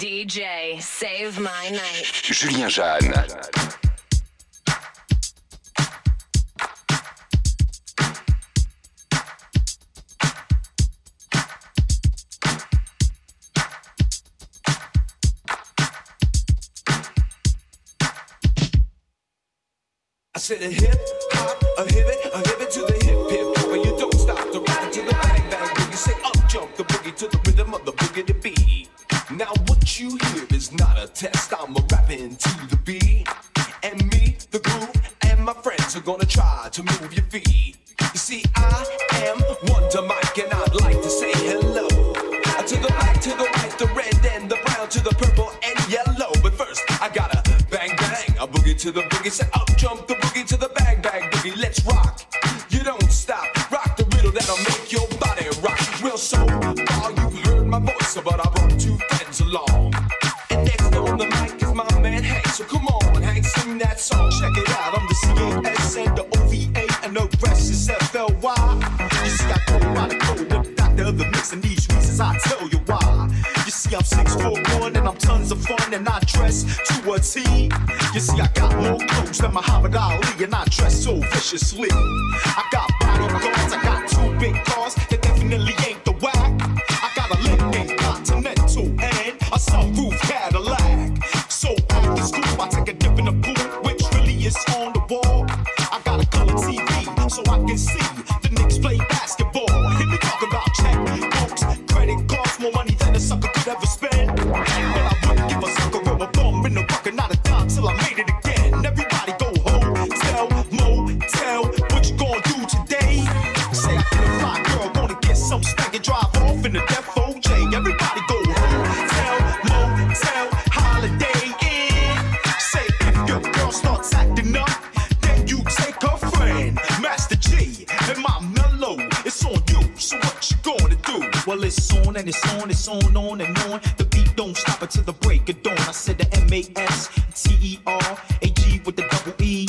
DJ, save my night. Julien Jeanne. I said a hip hop, a hip it, a hip is not test. I'm a rapping to and it's on, it's on, on and on. The beat don't stop until the break of dawn. I said the M A S T E R A G with the double E.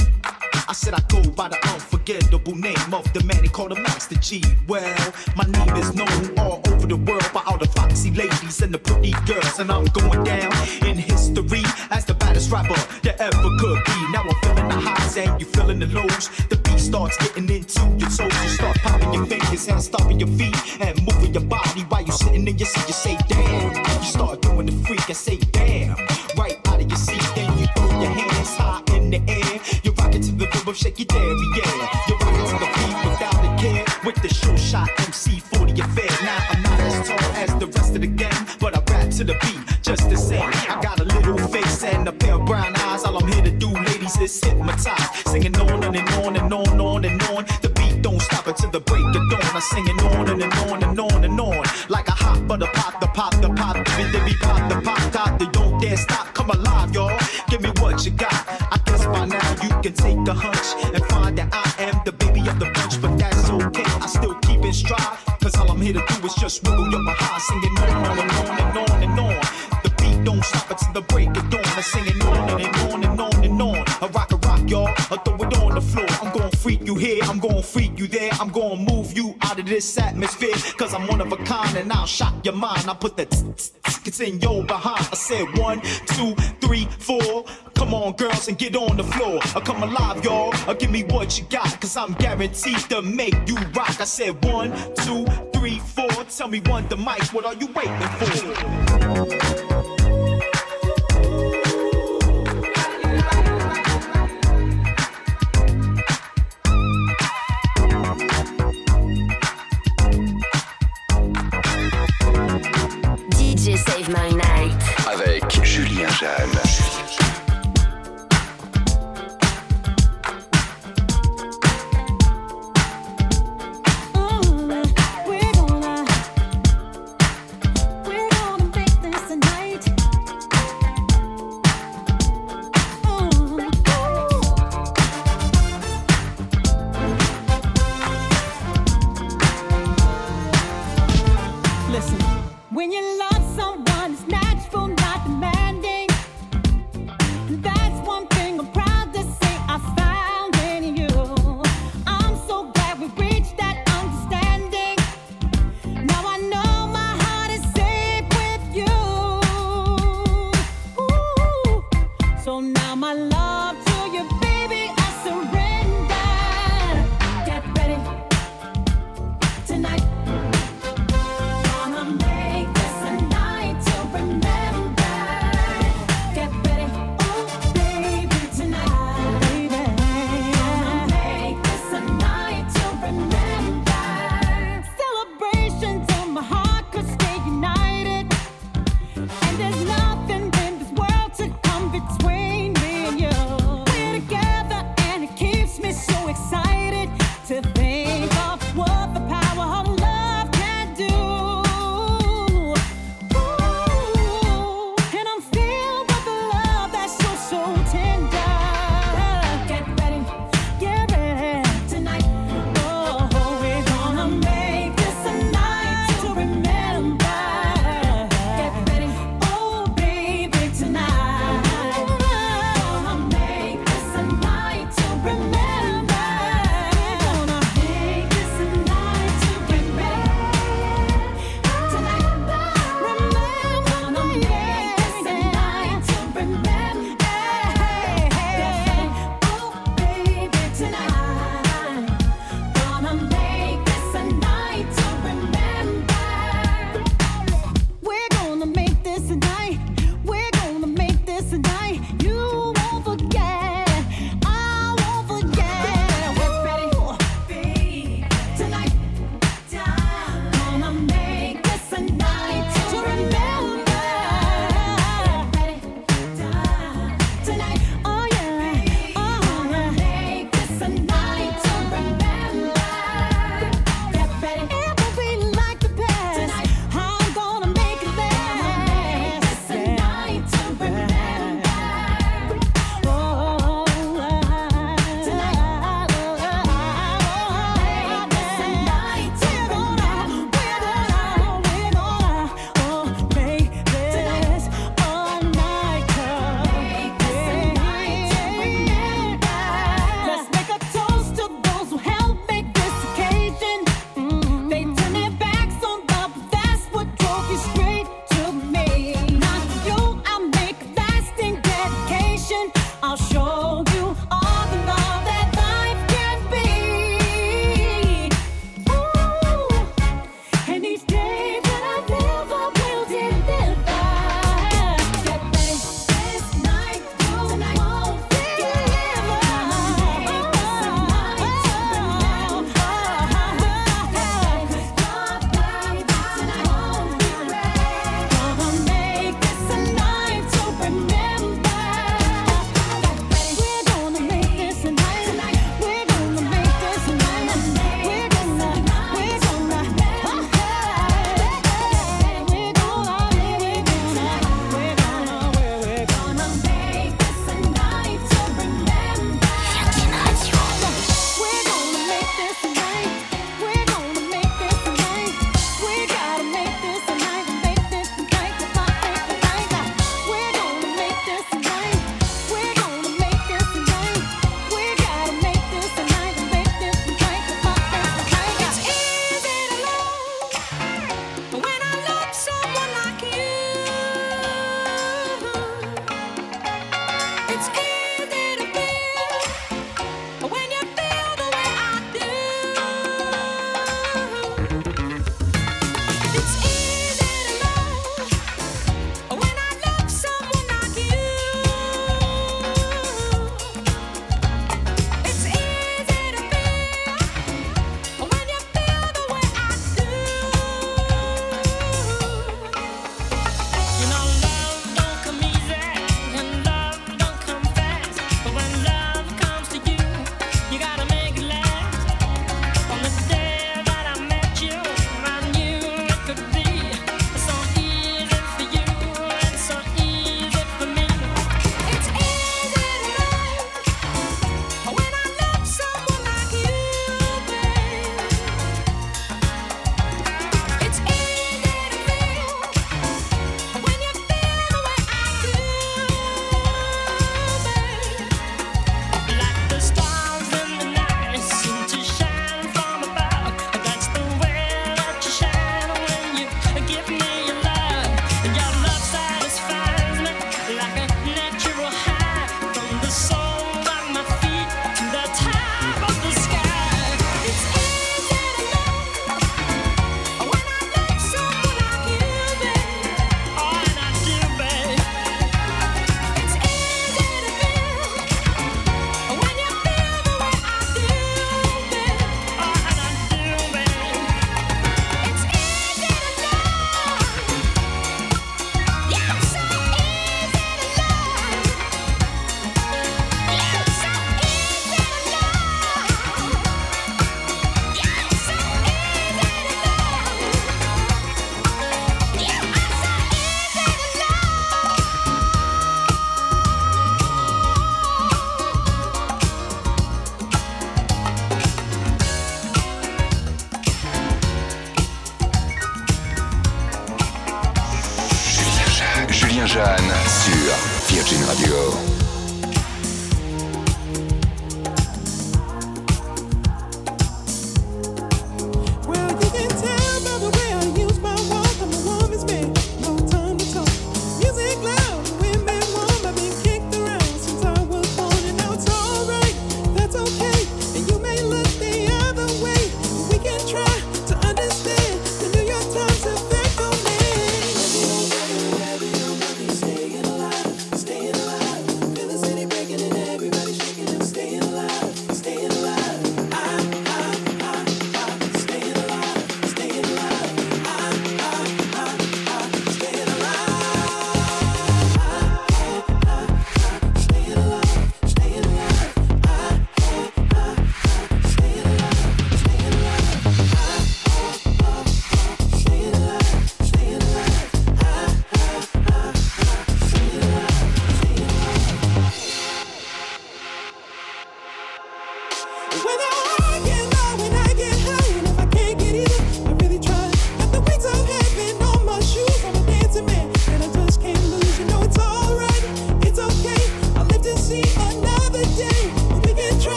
I said I go by the unforgettable name of the man they call the Master G. Well, my name is known all over the world by all the foxy ladies and the pretty girls, and I'm going down in history as the baddest rapper that ever could be. Now I'm feeling the highs and you feeling the lows. The starts getting into your toes. You start popping your fingers and stomping your feet and moving your body while you're sitting in your seat. You say damn. You start doing the freak and say damn. Right out of your seat, then you throw your hands high in the air. You're rocking to the rhythm, shake your dairy, yeah. You're rocking to the beat without a care. With the show shot MC 40 affair. Now I'm not as tall as the rest of the gang, but I rap to the beat just the same. I got a little face and a pair of brown eyes. All I'm here to do, ladies, is hypnotize. Singing on and on and on, singing on and, and on and on and on. Like a hot butter pop, the pop, the pop, the bit, the pop, the pop, top. They don't dare stop. Come alive, y'all. Give me what you got. I guess by now you can take a hunch and find that I am the baby of the bunch, but that's okay. I still keep it stride. Cause all I'm here to do is just wiggle your behind, singing on and on and on this atmosphere. Cause I'm one of a kind and I'll shock your mind. I put the it's in your behind. I said one, two, three, four. Come on, girls, and get on the floor. I come alive, y'all. Uh, give me what you got. Cause I'm guaranteed to make you rock. I said one, two, three, four. Tell me one, the mic. What are you waiting for?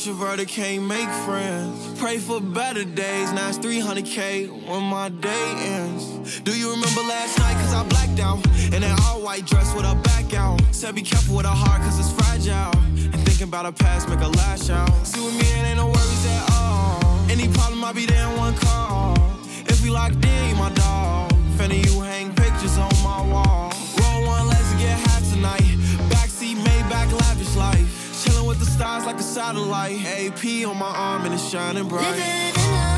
Can't make friends. Pray for better days, now it's 300k when my day ends. Do you remember last night? Cause I blacked out. In an all white dress with a back out. Said be careful with a heart cause it's fragile. And thinking about a past make a lash out. See with me, it ain't no worries at all. Any problem, I'll be there in one call. If we locked in, you my dog. Fanny, you hang pictures on my wall. Roll one, let's get high tonight. Stars like a satellite. AP on my arm and it's shining bright.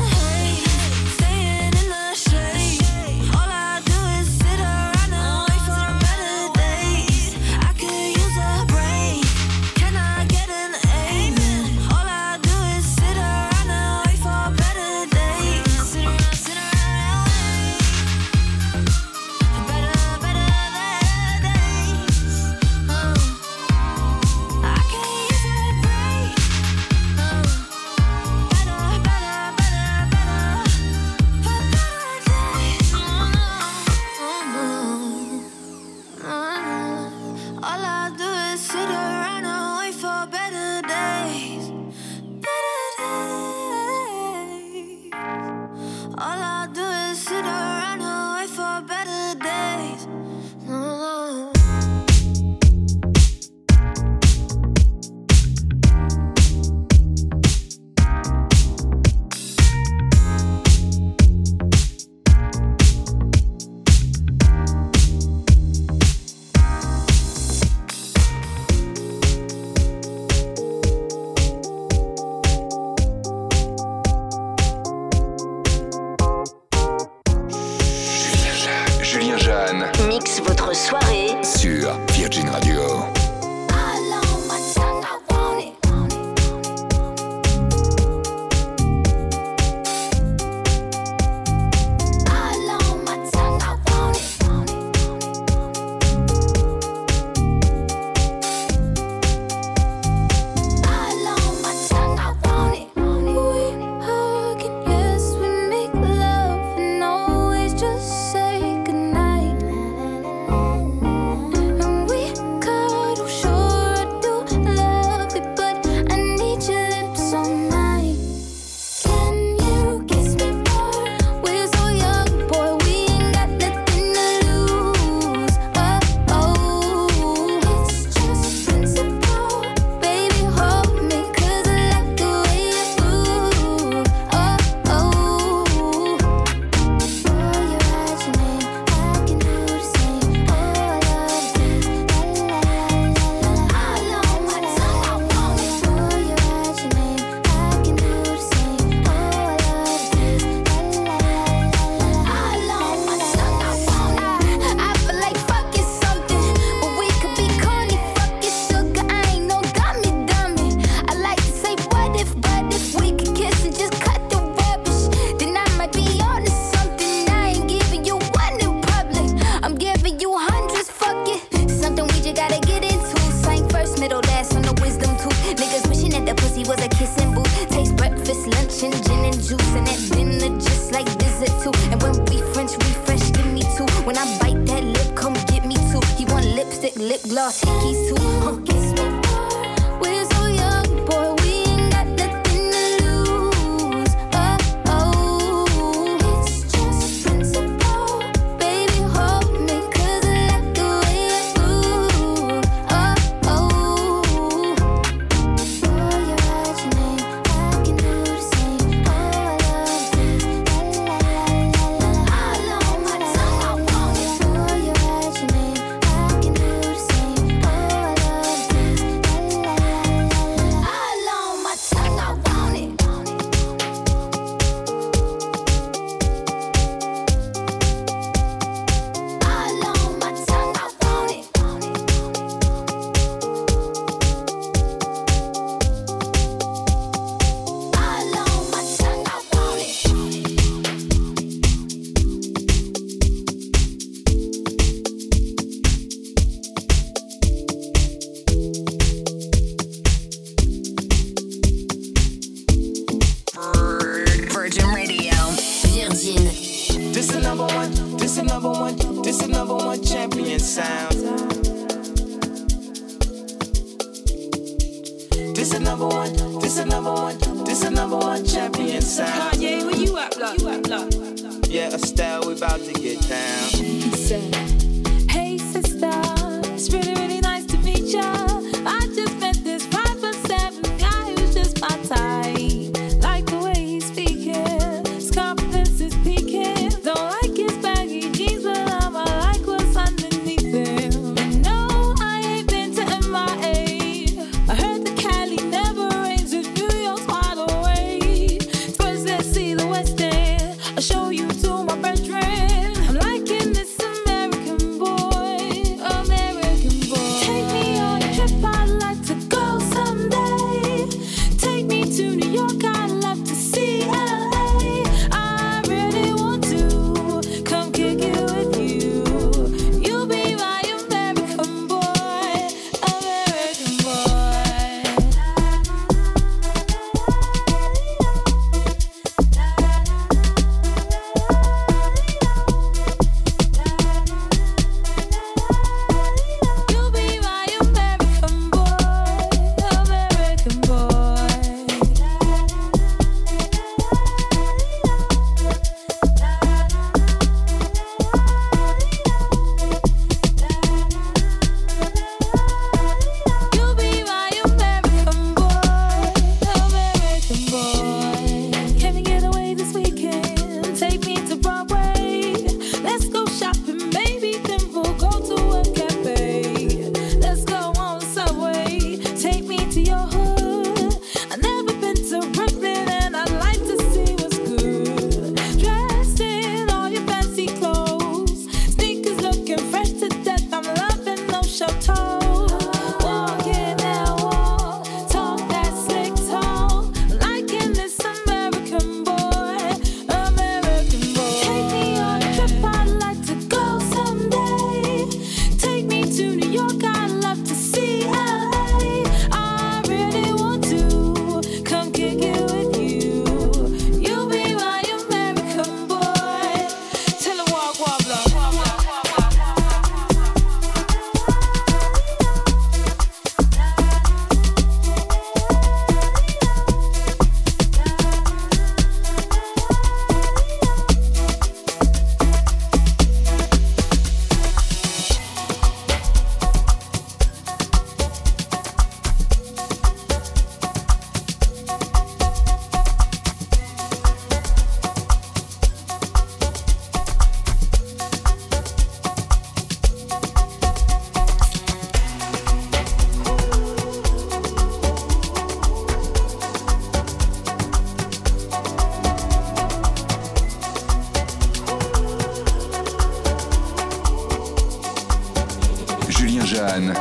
And tonight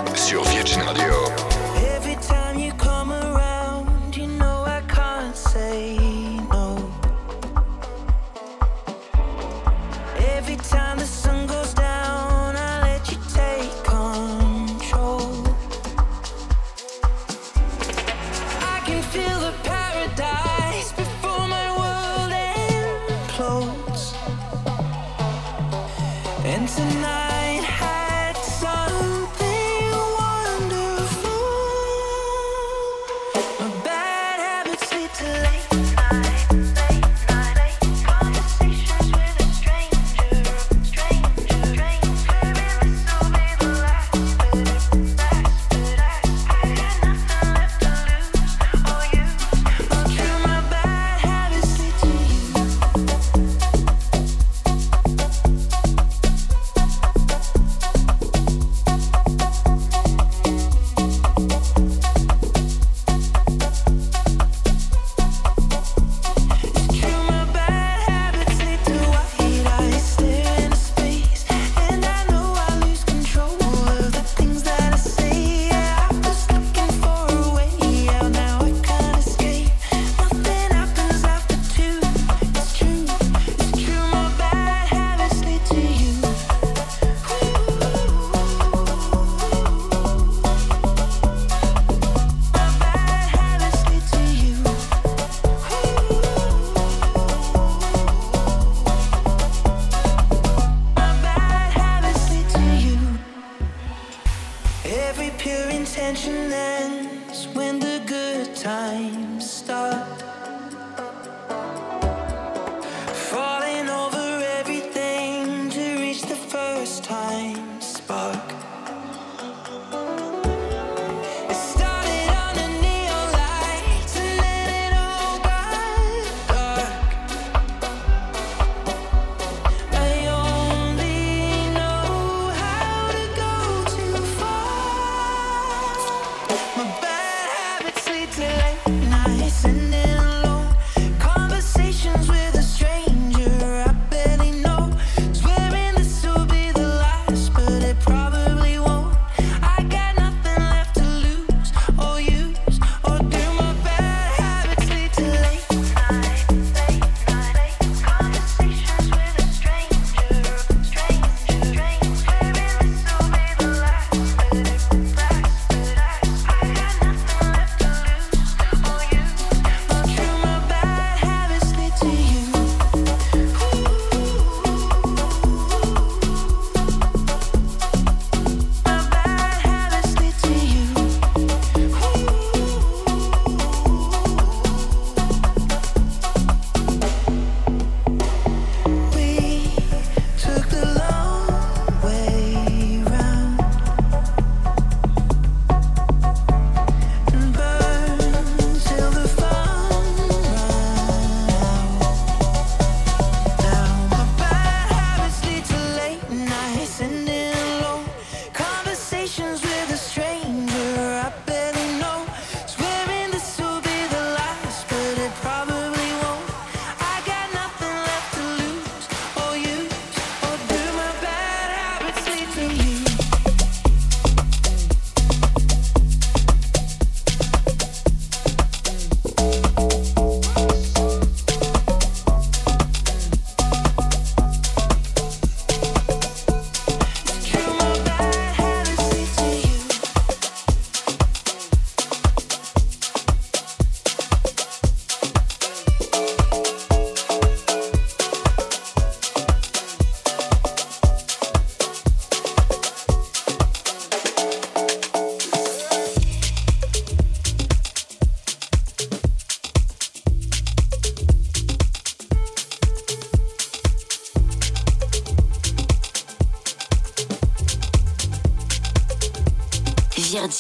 had something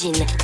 Virgin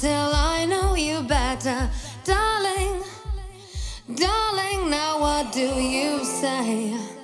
till I know you better. Darling, darling, now what do you say?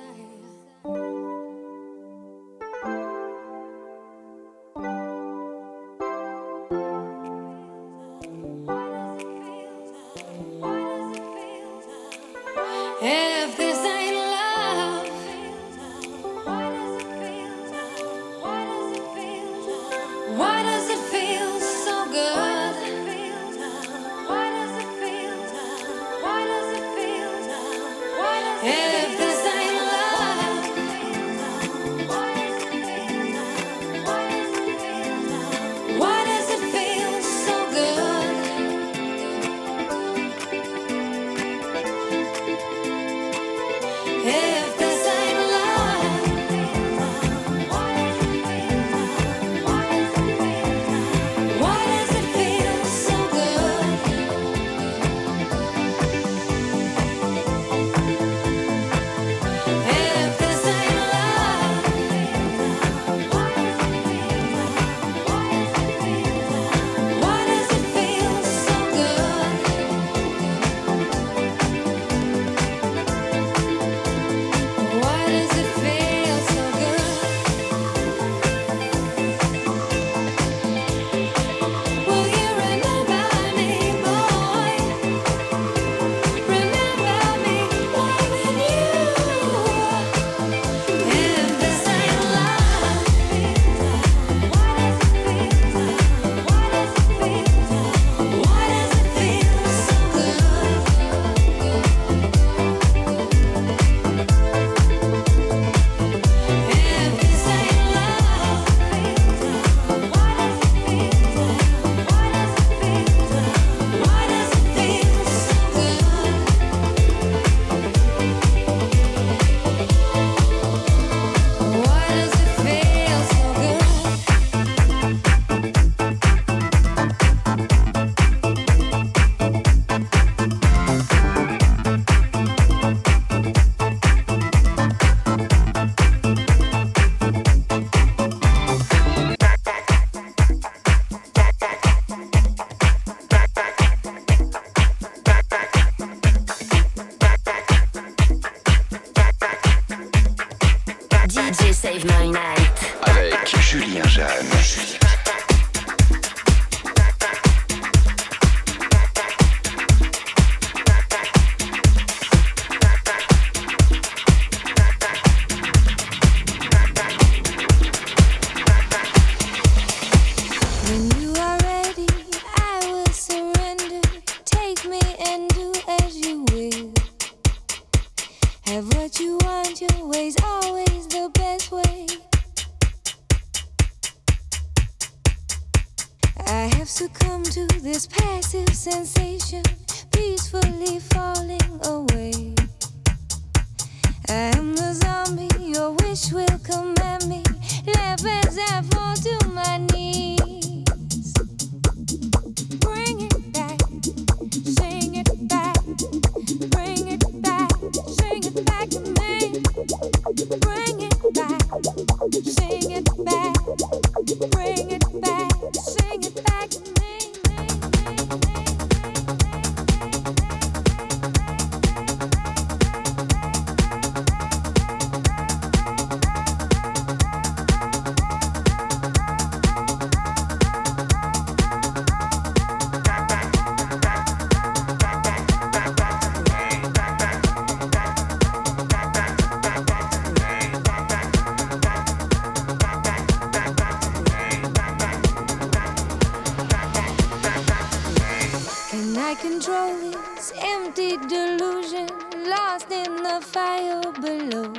fire below.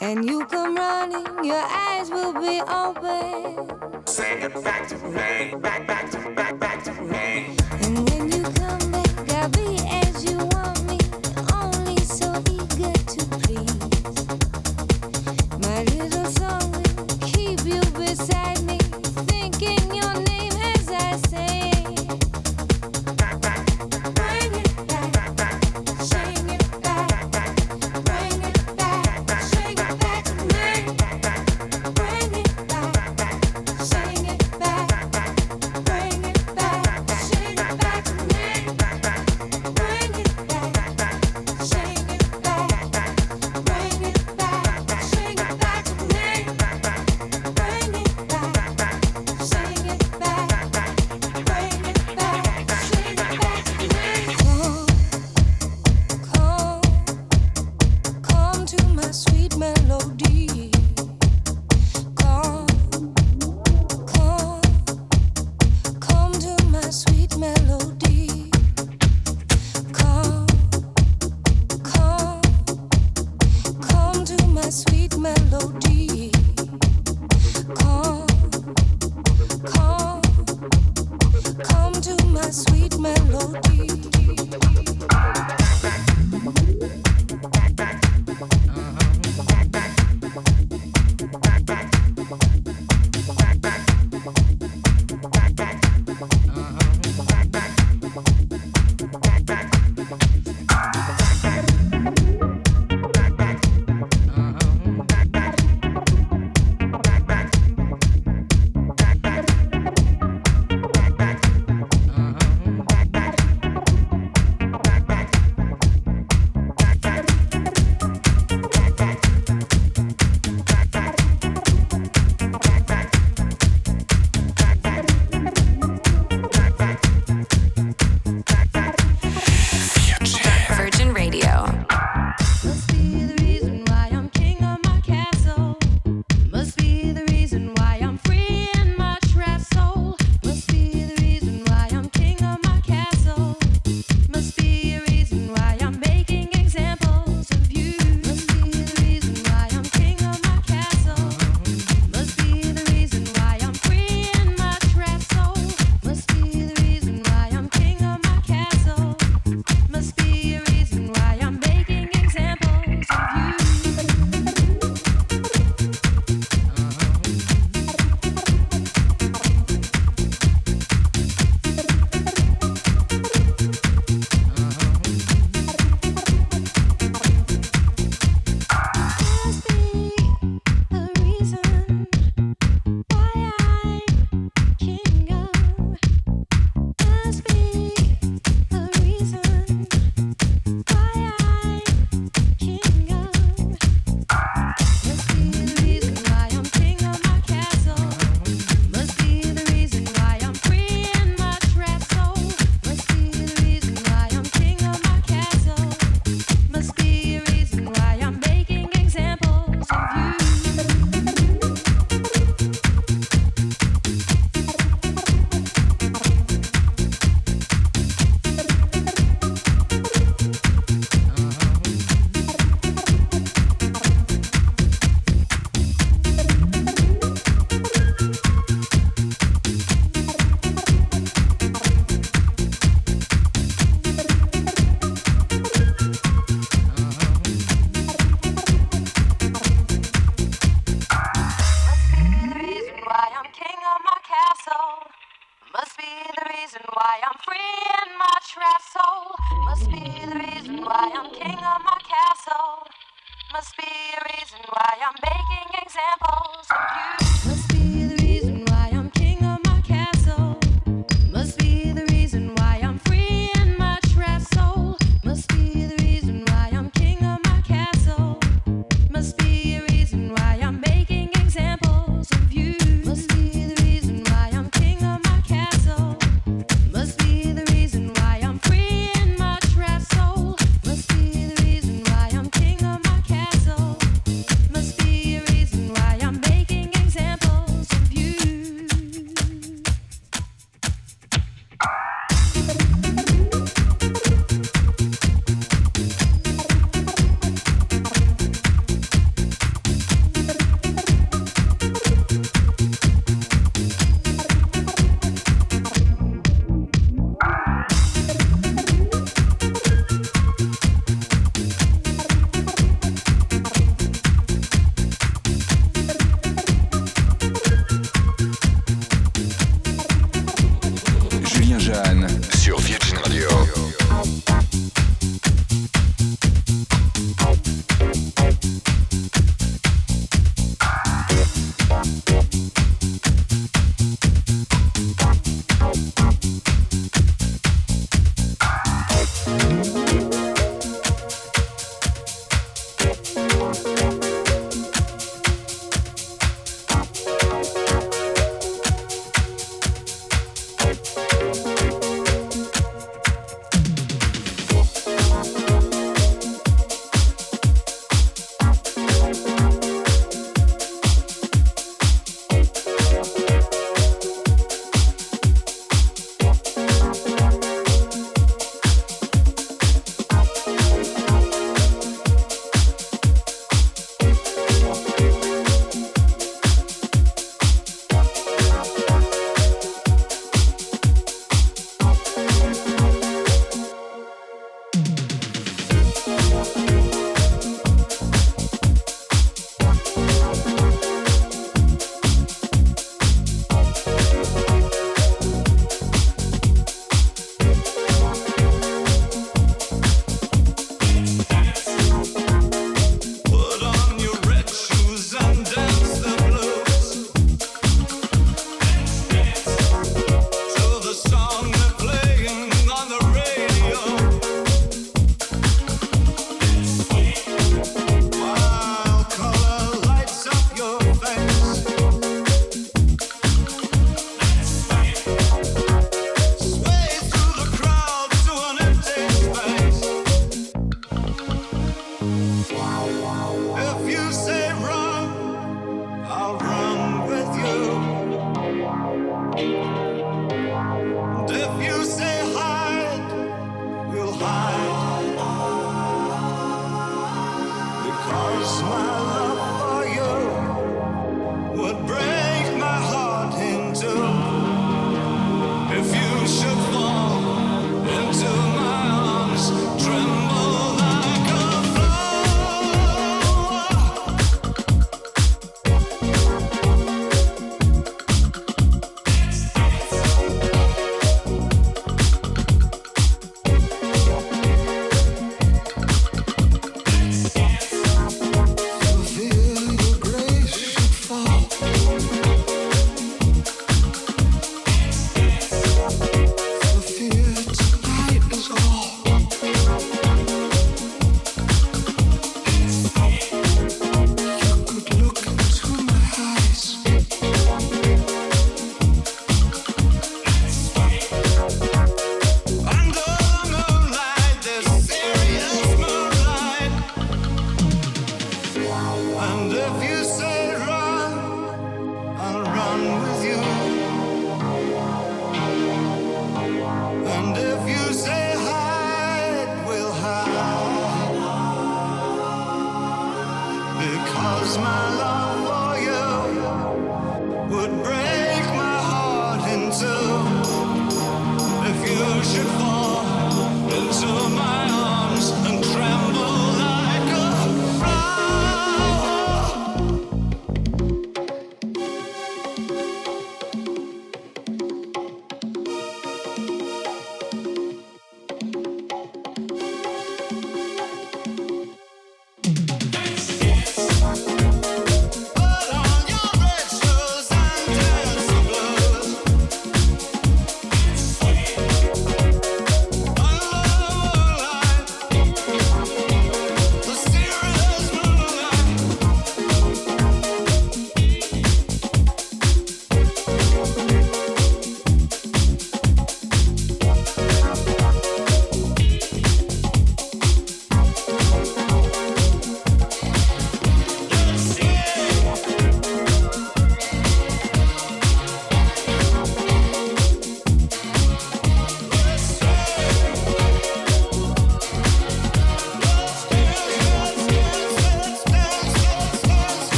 And you come running, your eyes will be open. Say it back to me, back, back to, back, back to me.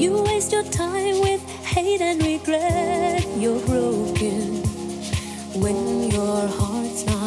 You waste your time with hate and regret. You're broken when your heart's not.